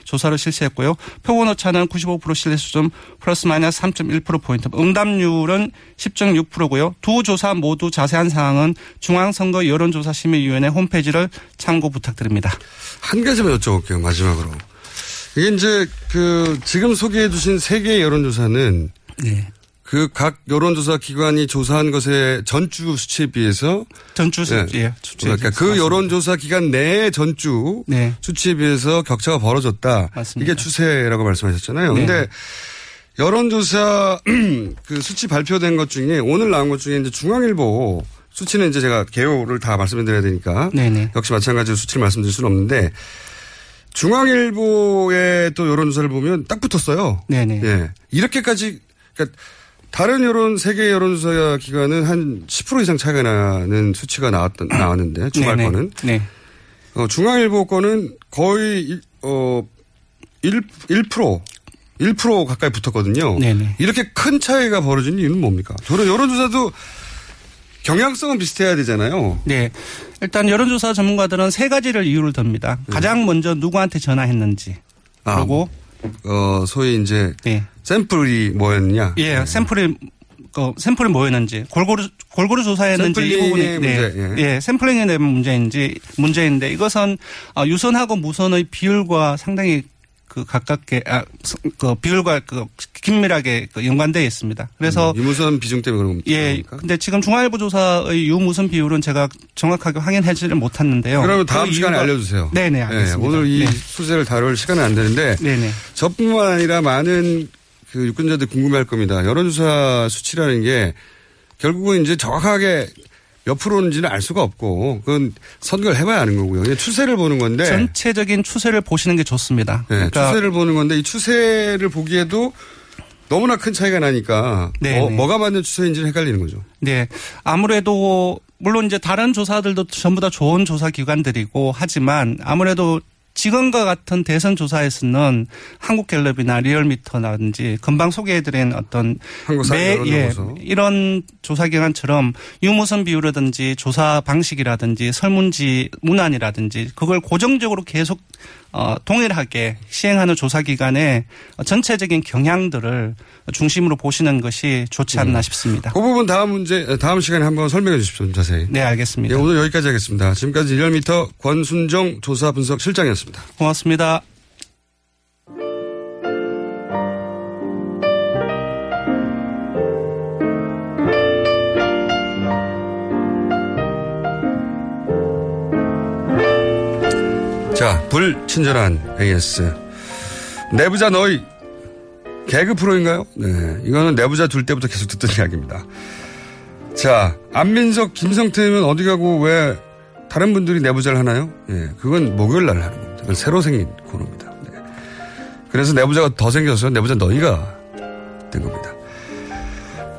조사를 실시했고요. 표본 오차는 95% 신뢰 수준 플러스 마이너스 3.1% 포인트. 응답률은 10.6%고요. 두 조사 모두 자세한 사항은 중앙선거 여론조사심의위원회 홈페이지를 참고 부탁드립니다. 한 가지만 여쭤볼게요, 마지막으로. 이게 이제 그 지금 소개해 주신 세 개의 여론조사는 네. 그 각 여론조사 기관이 조사한 것의 전주 수치에 비해서 전주 수- 네. 예, 수치에 그러니까 그 맞습니다. 여론조사 기간 내의 전주 네. 수치에 비해서 격차가 벌어졌다. 맞습니다. 이게 추세라고 말씀하셨잖아요. 네. 근데 여론조사 [CLEARS THROAT] 그 수치 발표된 것 중에 오늘 나온 것 중에 이제 중앙일보 수치는 이제 제가 개요를 다 말씀을 드려야 되니까 네네. 역시 마찬가지로 수치를 말씀드릴 수는 없는데 중앙일보의 또 여론조사를 보면 딱 붙었어요. 네네. 예. 이렇게까지, 그러니까 다른 여론, 세계 여론조사 기관은 한 10% 이상 차이가 나는 수치가 나왔던, 나왔는데, [CLEARS THROAT] 주말 네네. 거는. 네. 어, 중앙일보 거는 거의, 일- 어, 1, 1%, 1% 가까이 붙었거든요. 네네. 이렇게 큰 차이가 벌어진 이유는 뭡니까? 저는 여론조사도 경향성은 비슷해야 되잖아요. 네. 일단 여론조사 전문가들은 세 가지를 이유를 듭니다. 네. 가장 먼저 누구한테 전화했는지. 아, 그리고 어, 소위 이제 네. 샘플이 뭐였냐. 예, 샘플이 그 샘플이 뭐였는지 골고루 골고루 조사했는지 이 부분이 네, 문제, 예. 샘플링에 대한 문제인지 문제인데 이것은 어, 유선하고 무선의 비율과 상당히 그 가깝게 아, 그 비율과 그 긴밀하게 그 연관되어 있습니다. 그래서 유무선 비중 때문에 그런 겁니까? 예. 근데 지금 중앙일보 조사의 유무선 비율은 제가 정확하게 확인하지를 못했는데요. 그러면 다음 그 시간에 알려주세요. 네네 알겠습니다. 네, 오늘 이 네. 소재를 다룰 시간은 안 되는데 네네. 저뿐만 아니라 많은 그 유권자들 궁금해할 겁니다. 여론조사 수치라는 게 결국은 이제 정확하게 몇 프로인지는 알 수가 없고 그건 선거를 해봐야 아는 거고요. 그냥 추세를 보는 건데 전체적인 추세를 보시는 게 좋습니다. 네, 그러니까 추세를 보는 건데 이 추세를 보기에도 너무나 큰 차이가 나니까 뭐, 네. 뭐가 맞는 추세인지는 헷갈리는 거죠. 네. 아무래도 물론 이제 다른 조사들도 전부 다 좋은 조사 기관들이고 하지만 아무래도 지금과 같은 대선 조사에서는 한국갤럽이나 리얼미터라든지 금방 소개해드린 어떤 한국사회 여론조사. 이런 조사 기관처럼 유무선 비율이라든지 조사 방식이라든지 설문지 문안이라든지 그걸 고정적으로 계속 어, 동일하게 시행하는 조사 기관의 전체적인 경향들을 중심으로 보시는 것이 좋지 않나 싶습니다. 그 부분 다음 문제 다음 시간에 한번 설명해 주십시오. 좀 자세히. 네, 알겠습니다. 네, 오늘 여기까지 하겠습니다. 지금까지 1년미터 권순정 조사 분석 실장이었습니다. 고맙습니다. 자, 불친절한 AS. 내부자 너희 개그 프로인가요? 네. 이거는 내부자 둘 때부터 계속 듣던 [LAUGHS] 이야기입니다. 자, 안민석, 김성태면 어디 가고 왜 다른 분들이 내부자를 하나요? 예. 그건 목요일 날 하는 겁니다. 그건 새로 생긴 코너입니다. 네. 그래서 내부자가 더 생겨서 내부자 너희가 된 겁니다.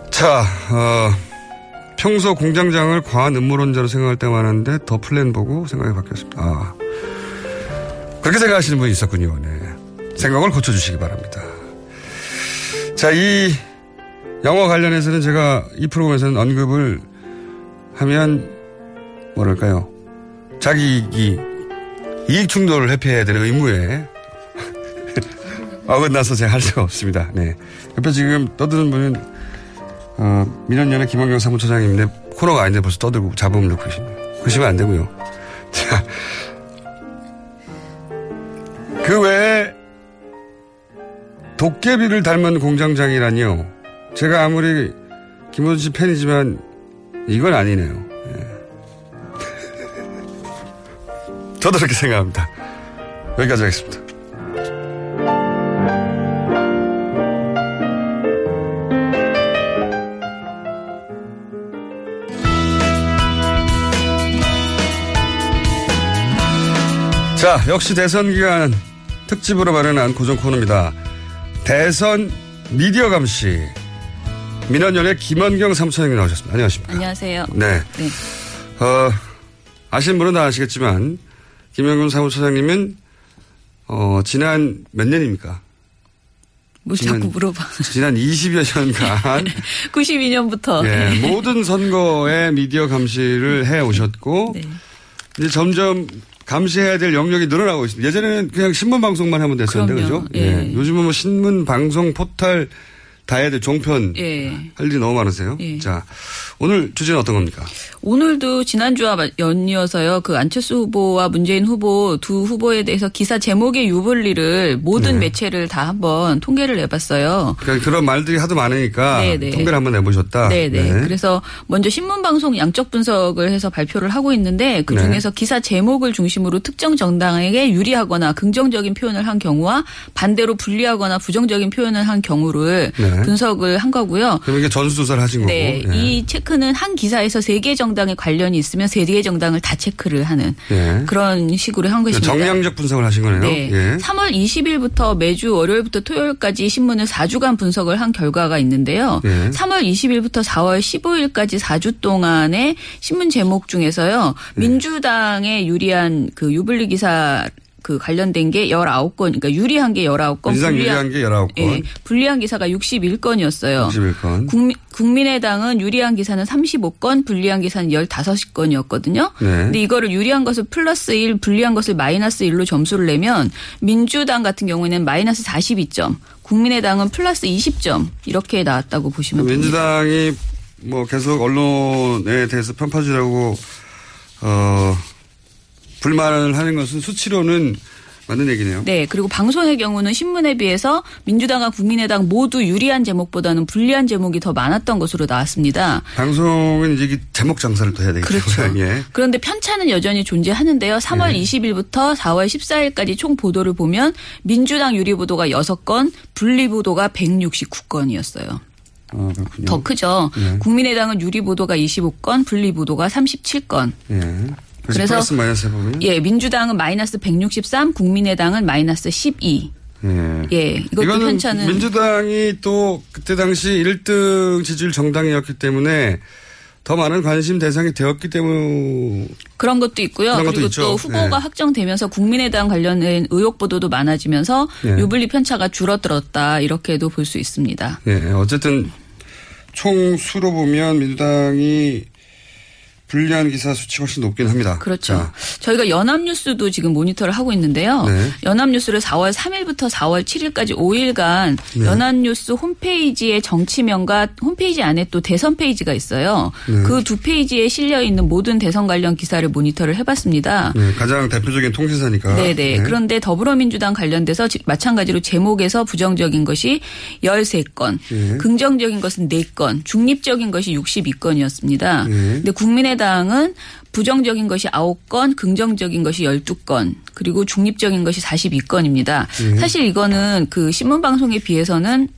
자, 어, 평소 공장장을 과한 음모론자로 생각할 때가 많았는데 더 플랜 보고 생각이 바뀌었습니다. 아. 그렇게 생각하시는 분이 있었군요. 네. 생각을 고쳐주시기 바랍니다. 자, 이 영화 관련해서는 제가 이 프로그램에서는 언급을 하면 뭐랄까요. 자기 이익이 이익 충돌을 회피해야 되는 의무에 [LAUGHS] 어긋나서 제가 할 수가 없습니다. 네. 옆에 지금 떠드는 분은 어, 민원연의 김원경 사무처장님인데 코너가 아닌데 벌써 떠들고 잡음을 넣고 계십니다. 그러시면 안 되고요. 자, 그 외에 도깨비를 닮은 공장장이라니요. 제가 아무리 김호준 씨 팬이지만 이건 아니네요. 예. [LAUGHS] 저도 그렇게 생각합니다. 여기까지 하겠습니다. 자, 역시 대선 기간 특집으로 마련한 고정 코너입니다. 대선 미디어 감시. 민원연의 김원경 사무처장님 나오셨습니다. 안녕하십니까. 안녕하세요. 네. 네. 어, 아시는 분은 다 아시겠지만, 김영균 사무처장님은, 어, 지난 몇 년입니까? 뭐 자꾸 물어봐. 지난 20여 년간, [LAUGHS] 92년부터. 예, 모든 선거에 미디어 감시를 해 오셨고, 네. 이제 점점 감시해야 될 영역이 늘어나고 있습니다. 예전에는 그냥 신문 방송만 하면 됐었는데. 그죠? 예. 요즘은 뭐 신문, 방송, 포탈 다 해야 될 종편 예. 할 일이 너무 많으세요. 예. 자, 오늘 주제는 어떤 겁니까? 오늘도 지난주와 연이어서요. 그 안철수 후보와 문재인 후보 두 후보에 대해서 기사 제목의 유불리를 모든 네. 매체를 다 한번 통계를 내봤어요. 그러니까 그런 말들이 하도 많으니까 네네. 통계를 한번 내보셨다. 네네. 네. 그래서 먼저 신문 방송 양적 분석을 해서 발표를 하고 있는데 그 네. 중에서 기사 제목을 중심으로 특정 정당에게 유리하거나 긍정적인 표현을 한 경우와 반대로 불리하거나 부정적인 표현을 한 경우를 네. 분석을 한 거고요. 그럼 이게 전수조사를 하신 네, 거고. 예. 이 체크 는 한 기사에서 세 개 정당에 관련이 있으면 세 개 정당을 다 체크를 하는 예. 그런 식으로 한 것입니다. 정량적 분석을 하신 거네요. 네. 예. 3월 20일부터 매주 월요일부터 토요일까지 신문을 4주간 분석을 한 결과가 있는데요. 예. 3월 20일부터 4월 15일까지 4주 동안의 신문 제목 중에서요. 네. 민주당에 유리한 그 유불리 기사 그 관련된 게 19건, 그러니까 유리한 게 19건, 민주당 유리한 게 19건. 예, 불리한 기사가 61건이었어요. 61건. 국민, 국민의당은 유리한 기사는 35건, 불리한 기사는 15건이었거든요. 네. 근데 이거를 유리한 것을 플러스 1, 불리한 것을 마이너스 1로 점수를 내면 민주당 같은 경우에는 마이너스 42점, 국민의당은 플러스 20점 이렇게 나왔다고 보시면 됩니다. 민주당이 뭐 계속 언론에 대해서 편파주라고 어 불만을 하는 것은 수치로는 맞는 얘기네요. 네, 그리고 방송의 경우는 신문에 비해서 민주당과 국민의당 모두 유리한 제목보다는 불리한 제목이 더 많았던 것으로 나왔습니다. 방송은 이제 제목 장사를 또 해야 되기 그렇죠. 예. 그런데 편차는 여전히 존재하는데요. 3월 20일부터 4월 14일까지 총 보도를 보면 민주당 유리 보도가 6건, 분리 보도가 169건이었어요. 어, 그렇군요. 더 크죠. 예. 국민의당은 유리 보도가 25건, 분리 보도가 37건. 예. 그래서, 플러스 마이너스 해보면. 예, 민주당은 마이너스 163, 국민의당은 마이너스 12. 예. 예, 이것도 이거는 편차는 민주당이 또 그때 당시 1등 지지율 정당이었기 때문에 더 많은 관심 대상이 되었기 때문에 그런 것도 있고요. 그런 것도 그리고 있죠. 또 후보가 네. 확정되면서 국민의당 관련된 의혹 보도도 많아지면서 네. 유불리 편차가 줄어들었다 이렇게도 볼 수 있습니다. 예, 어쨌든 총 수로 보면 민주당이 불리한 기사 수치 훨씬 높긴 합니다. 그렇죠. 자, 저희가 연합뉴스도 지금 모니터를 하고 있는데요. 네. 연합뉴스를 4월 3일부터 4월 7일까지 5일간 네. 연합뉴스 홈페이지의 정치명과 홈페이지 안에 또 대선 페이지가 있어요. 네. 그두 페이지에 실려 있는 모든 대선 관련 기사를 모니터를 해봤습니다. 네, 가장 대표적인 통신사니까. 네네. 네. 그런데 더불어민주당 관련돼서 지- 마찬가지로 제목에서 부정적인 것이 13건, 예. 긍정적인 것은 4건, 중립적인 것이 62건이었습니다. 예. 근데 국민의당 은 부정적인 것이 9건, 긍정적인 것이 12건, 그리고 중립적인 것이 42건입니다. 예. 사실 이거는 그 신문 방송에 비해서는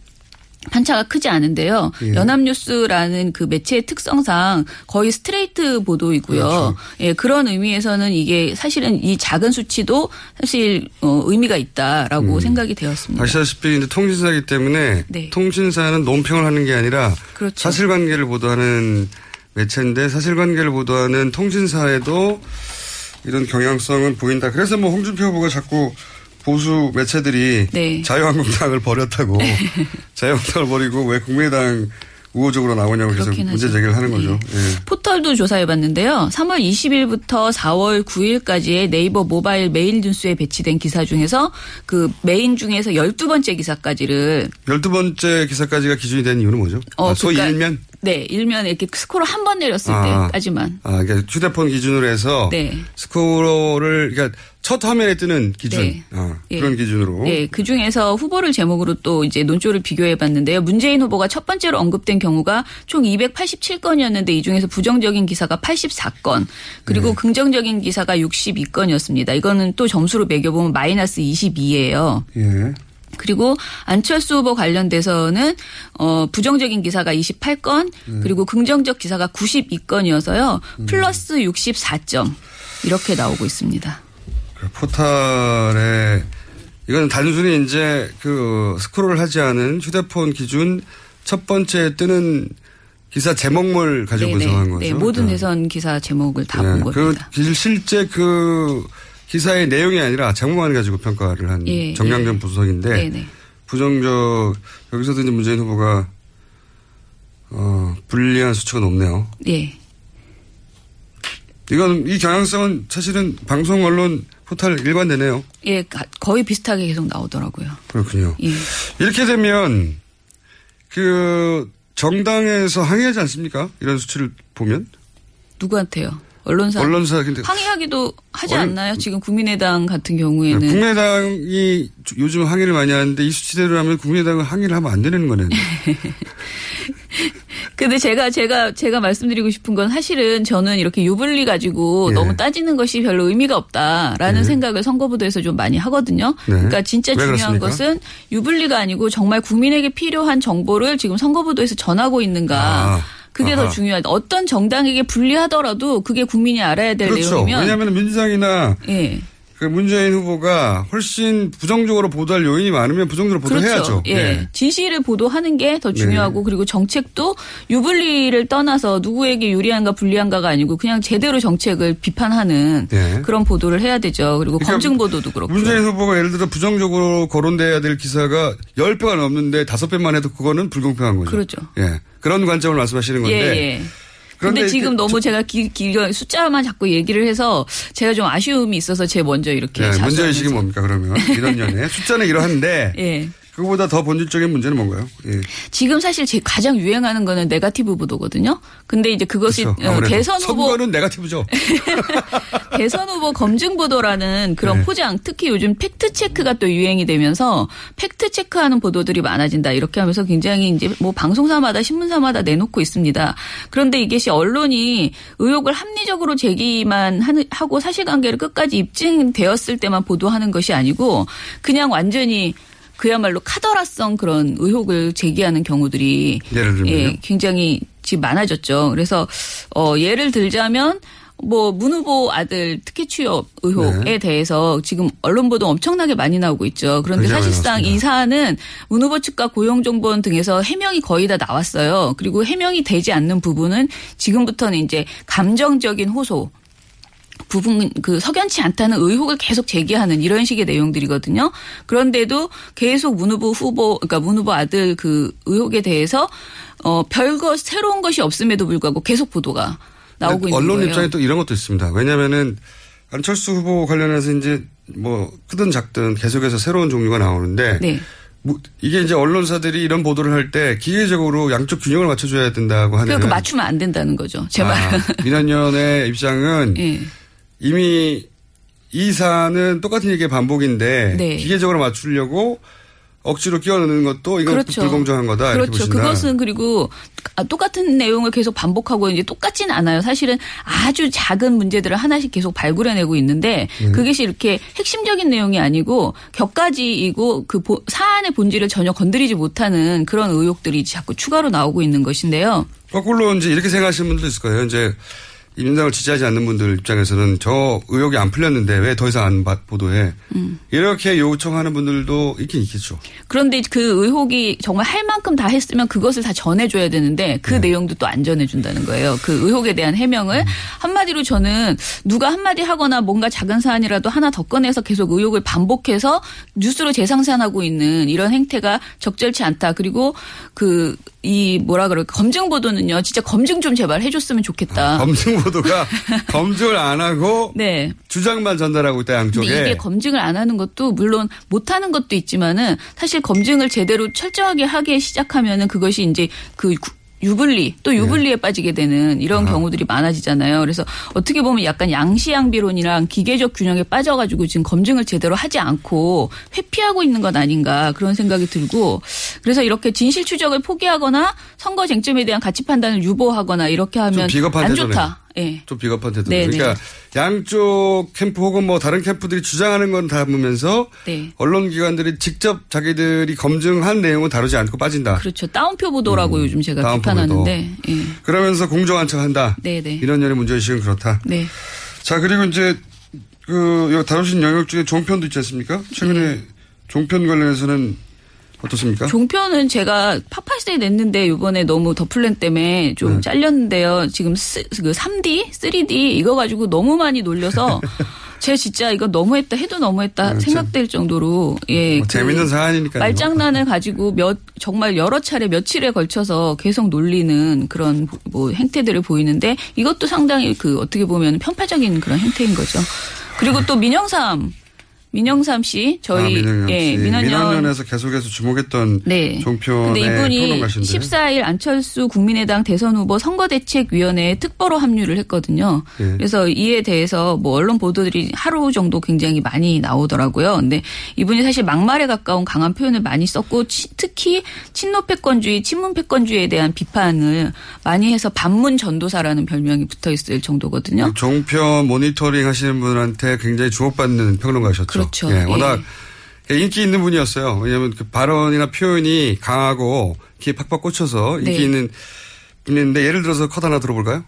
편차가 크지 않은데요. 예. 연합뉴스라는 그 매체의 특성상 거의 스트레이트 보도이고요. 그렇죠. 예, 그런 의미에서는 이게 사실은 이 작은 수치도 사실 어, 의미가 있다라고 음. 생각이 되었습니다. 아시다시피 이제 통신사이기 때문에 네. 통신사는 논평을 하는 게 아니라 그렇죠. 사실관계를 보도하는 매체인데 사실관계를 보도하는 통신사에도 이런 경향성은 보인다. 그래서 뭐 홍준표 후보가 자꾸 보수 매체들이 네. 자유한국당을 버렸다고 [LAUGHS] 자유한국당을 버리고 왜 국민의당 우호적으로 나오냐고 계속 문제. 제기를 하는 거죠. 예. 포털도 조사해봤는데요. 3월 20일부터 4월 9일까지의 네이버 모바일 메인 뉴스에 배치된 기사 중에서 그 메인 중에서 12번째 기사까지를 열두 번째 기사까지가 기준이 된 이유는 뭐죠? 어, 아, 소위 그러니까 일면? 네, 일면 이렇게 스코어를 한번 내렸을 아. 때까지만. 아, 그러니까 휴대폰 기준으로 해서 네. 스코어를 그러니까 첫 화면에 뜨는 기준 네. 아, 예. 그런 기준으로 네, 그 중에서 후보를 제목으로 또 이제 논조를 비교해 봤는데요. 문재인 후보가 첫 번째로 언급된 경우가 총 287건이었는데 이 중에서 부정적인 기사가 84건, 그리고 네. 긍정적인 기사가 62건이었습니다. 이거는 또 점수로 매겨보면 마이너스 22예요. 예. 그리고 안철수 후보 관련돼서는 어 부정적인 기사가 28건 음. 그리고 긍정적 기사가 92건이어서요. 플러스 64점 이렇게 나오고 있습니다. 그 포탈에 이건 단순히 이제 그 스크롤을 하지 않은 휴대폰 기준 첫 번째 뜨는 기사 제목물 가지고 네네. 분석한 거죠. 네, 모든 네. 대선 기사 제목을 다 네, 본그 겁니다. 기- 실제 그 기사의 내용이 아니라 제목만 가지고 평가를 한 예, 정량전 분석인데 네네. 부정적 여기서도 이제 문재인 후보가 어 불리한 수치가 높네요. 예. 이건 이 경향성은 사실은 방송 언론 포탈 일관되네요. 예, 가- 거의 비슷하게 계속 나오더라고요. 그렇군요. 예. 이렇게 되면 그 정당에서 항의하지 않습니까? 이런 수치를 보면 누구한테요? 언론사. 언론사 근데 항의하기도 하지 언- 않나요? 지금 국민의당 같은 경우에는. 국민의당이 요즘 항의를 많이 하는데 이 수치대로라면 국민의당은 항의를 하면 안 되는 거네요. [LAUGHS] 근데 제가 제가 제가 말씀드리고 싶은 건 사실은 저는 이렇게 유불리 가지고 예. 너무 따지는 것이 별로 의미가 없다라는 예. 생각을 선거부도에서 좀 많이 하거든요. 네. 그러니까 진짜 왜 중요한? 것은 유불리가 아니고 정말 국민에게 필요한 정보를 지금 선거부도에서 전하고 있는가. 아. 그게 더 아하. 중요하다. 어떤 정당에게 불리하더라도 그게 국민이 알아야 될 그렇죠. 내용이면 왜냐하면 민주당이나 예. 그 문재인 후보가 훨씬 부정적으로 보도할 요인이 많으면 부정적으로 보도해야죠. 그렇죠. 예. 네. 진실을 보도하는 게 더 중요하고 그리고 정책도 유불리를 떠나서 누구에게 유리한가 불리한가가 아니고 그냥 제대로 정책을 비판하는 네. 그런 보도를 해야 되죠. 그리고 그러니까 검증 보도도 그렇고. 문재인 후보가 예를 들어 부정적으로 거론돼야 될 기사가 10배가 넘는데 5배만 해도 그거는 불공평한 거죠. 그렇죠. 예. 그런 관점을 말씀하시는 건데. 예, 예. 근데 지금 너무 제가 기, 기, 숫자만 자꾸 얘기를 해서 제가 좀 아쉬움이 있어서 제 먼저 이렇게 예, 자수하면서. 문제의식이 뭡니까 그러면 이런 연애 숫자는 이러한데 [LAUGHS] 예. 그거보다 더 본질적인 문제는 뭔가요? 예. 지금 사실 제 가장 유행하는 거는 네거티브 보도거든요. 근데 이제 그것이 그렇죠. 어, 대선 후보 선거는 네거티브죠. [LAUGHS] 대선 후보 검증 보도라는 그런 네. 포장, 특히 요즘 fact check가 또 유행이 되면서 fact check하는 보도들이 많아진다 이렇게 하면서 굉장히 이제 뭐 방송사마다 신문사마다 내놓고 있습니다. 그런데 이것이 언론이 의혹을 합리적으로 제기만 하고 사실관계를 끝까지 입증되었을 때만 보도하는 것이 아니고 그냥 완전히 그야말로 카더라성 그런 의혹을 제기하는 경우들이 예를 들면요? 예, 굉장히 지금 많아졌죠. 그래서 어 예를 들자면 뭐문 후보 아들 특혜 취업 의혹에 네. 대해서 지금 언론 보도 엄청나게 많이 나오고 있죠. 그런데 사실상 이 사안은 문 후보 측과 고용정보원 등에서 해명이 거의 다 나왔어요. 그리고 해명이 되지 않는 부분은 지금부터는 이제 감정적인 호소 부분 그 석연치 않다는 의혹을 계속 제기하는 이런 식의 내용들이거든요. 그런데도 계속 문 후보 후보 그러니까 문 후보 아들 그 의혹에 대해서 어 별거 새로운 것이 없음에도 불구하고 계속 보도가 나오고 있는 언론 거예요. 입장에 또 이런 것도 있습니다. 왜냐면은 안철수 후보 관련해서 이제 뭐 크든 작든 계속해서 새로운 종류가 나오는데 네. 뭐 이게 이제 언론사들이 이런 보도를 할 때 기계적으로 양쪽 균형을 맞춰줘야 된다고 하는 그러니까 맞추면 안 된다는 거죠. 제 말. 아, 민원연의 입장은 [LAUGHS] 예. 이미 이 사안은 똑같은 얘기의 반복인데 네. 기계적으로 맞추려고 억지로 끼워넣는 것도 이건 그렇죠. 불공정한 거다 그렇죠. 그것은 그리고 아, 똑같은 내용을 계속 반복하고 이제 똑같지는 않아요. 사실은 아주 작은 문제들을 하나씩 계속 발굴해내고 있는데 음. 그것이 이렇게 핵심적인 내용이 아니고 격가지이고 그 보- 사안의 본질을 전혀 건드리지 못하는 그런 의혹들이 자꾸 추가로 나오고 있는 것인데요. 거꾸로 이제 이렇게 생각하시는 분들도 있을 거예요. 이제 이 민당을 지지하지 않는 분들 입장에서는 저 의혹이 안 풀렸는데 왜 더 이상 안 바- 보도해. 음. 이렇게 요청하는 분들도 있긴 있겠죠. 그런데 그 의혹이 정말 할 만큼 다 했으면 그것을 다 전해줘야 되는데 그 내용도 또 안 전해준다는 거예요. 그 의혹에 대한 해명을 한마디로 저는 누가 한마디 하거나 뭔가 작은 사안이라도 하나 더 꺼내서 계속 의혹을 반복해서 뉴스로 재생산하고 있는 이런 행태가 적절치 않다. 그리고 그 이 뭐라 그럴까 검증 보도는요. 진짜 검증 좀 제발 해줬으면 좋겠다. [LAUGHS] 검증 보도가 [LAUGHS] 검증을 안 하고 네. 주장만 전달하고 있다 양쪽에. 이게 검증을 안 하는 것도 물론 못 하는 것도 있지만은 사실 검증을 제대로 철저하게 하게 시작하면은 그것이 이제 그 구- 유불리 또 유불리에 빠지게 되는 이런 경우들이 많아지잖아요. 그래서 어떻게 보면 약간 양시양비론이랑 기계적 균형에 빠져가지고 지금 검증을 제대로 하지 않고 회피하고 있는 것 아닌가 그런 생각이 들고 그래서 이렇게 진실 추적을 포기하거나 선거 쟁점에 대한 가치 판단을 유보하거나 이렇게 하면 안. 좋다. 예. 좀 비겁한 태도. 네, 그러니까 양쪽 캠프 혹은 뭐 다른 캠프들이 주장하는 건 담으면서 네. 언론 기관들이 직접 자기들이 검증한 내용은 다루지 않고 빠진다. 그렇죠. 다운표 보도라고 요즘 제가 음, 비판하는데. 예. 그러면서 공정한 척한다. 네네. 이런 년의 문제의식은 그렇다. 네. 자 그리고 이제 그 다루신 영역 중에 종편도 있지 않습니까? 최근에 네. 종편 관련해서는 어떻습니까? 종편은 제가 팝파스에 냈는데 이번에 너무 더플랜 때문에 좀 네. 잘렸는데요. 지금 스, 그 3D, 3D 이거 가지고 너무 많이 놀려서 [LAUGHS] 제 진짜 이거 너무했다 해도 너무했다 네, 생각될 정도로 예. 뭐 그 재밌는 사안이니까요. 말장난을 가지고 몇 정말 여러 차례 며칠에 걸쳐서 계속 놀리는 그런 뭐 행태들을 보이는데 이것도 상당히 그 어떻게 보면 편파적인 그런 행태인 거죠. 그리고 또 민영삼 민영삼 씨 저희 아, 민원연 예 씨. 민원연 민원연 에서 계속해서 주목했던 네. 종편의 근데 이분이 평론가신데 14일 안철수 국민의당 대선 후보 선거대책위원회에 특보로 합류를 했거든요. 예. 그래서 이에 대해서 뭐 언론 보도들이 하루 정도 굉장히 많이 나오더라고요. 근데 이분이 사실 막말에 가까운 강한 표현을 많이 썼고 치- 특히 친노 패권주의, 친문 패권주의에 대한 비판을 많이 해서 반문 전도사라는 별명이 붙어 있을 정도거든요. 종편 모니터링 하시는 분한테 굉장히 주목받는 평론가셨죠. 그렇죠. 예, 예. 워낙 인기 있는 분이었어요. 왜냐하면 그 발언이나 표현이 강하고 귀에 팍팍 꽂혀서 인기 네. 있는 분인데 예를 들어서 컷 하나 들어볼까요?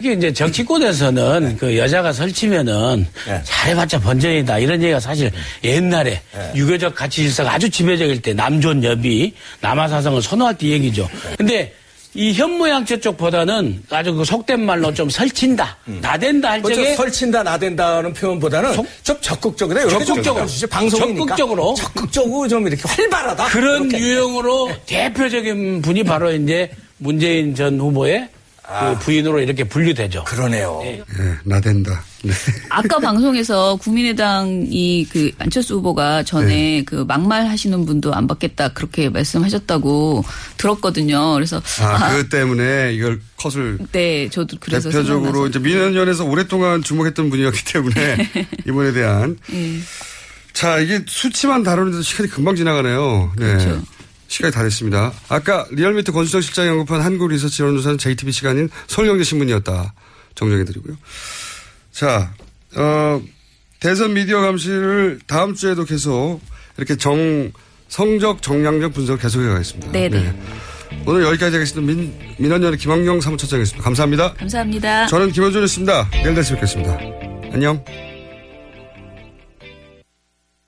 이게 이제 정치권에서는 네. 그 여자가 설치면은 잘해봤자 번전이다 이런 얘기가 사실 옛날에 네. 유교적 가치 질서가 아주 지배적일 때 남존 여비 남아사성을 선호할 때 얘기죠. 네. 근데 이 현모양처 쪽보다는 아주 그 속된 말로 좀 설친다, 나댄다 할 뭐저 적에 설친다 나댄다는 표현보다는 좀 적극적으로 이렇게 좀 적극적으로. 해주시죠. 방송이니까 적극적으로. 적극적으로 좀 이렇게 활발하다 그런 이렇게. 유형으로 대표적인 분이 바로 이제 문재인 전 후보의 그 부인으로 이렇게 분류되죠. 그러네요. 예, 나댄다. 네. 아까 [LAUGHS] 방송에서 국민의당이 그 안철수 후보가 전에 네. 그 막말 하시는 분도 안 받겠다 그렇게 말씀하셨다고 들었거든요. 그래서 아, 그 때문에 이걸 컷을 네, 저도 그래서 대표적으로 이제 민원연에서 오랫동안 주목했던 분이었기 때문에 [LAUGHS] 이번에 대한 예. 자 이게 수치만 다루는데도 시간이 금방 지나가네요. 네. 그렇죠. 시간이 다 됐습니다. 아까 리얼미터 권수정 실장이 언급한 한국 리서치 여론조사는 JTB 시간인 서울경제 신문이었다. 정정해드리고요. 자, 어, 대선 미디어 감시를 다음 주에도 계속 이렇게 정, 성적 정량적 분석을 계속해 가겠습니다. 네네. 오늘 여기까지 하겠습니다. 민, 민원연의 김학영 사무처장이었습니다. 감사합니다. 감사합니다. 저는 김원준이었습니다. 내일 다시 뵙겠습니다. 안녕.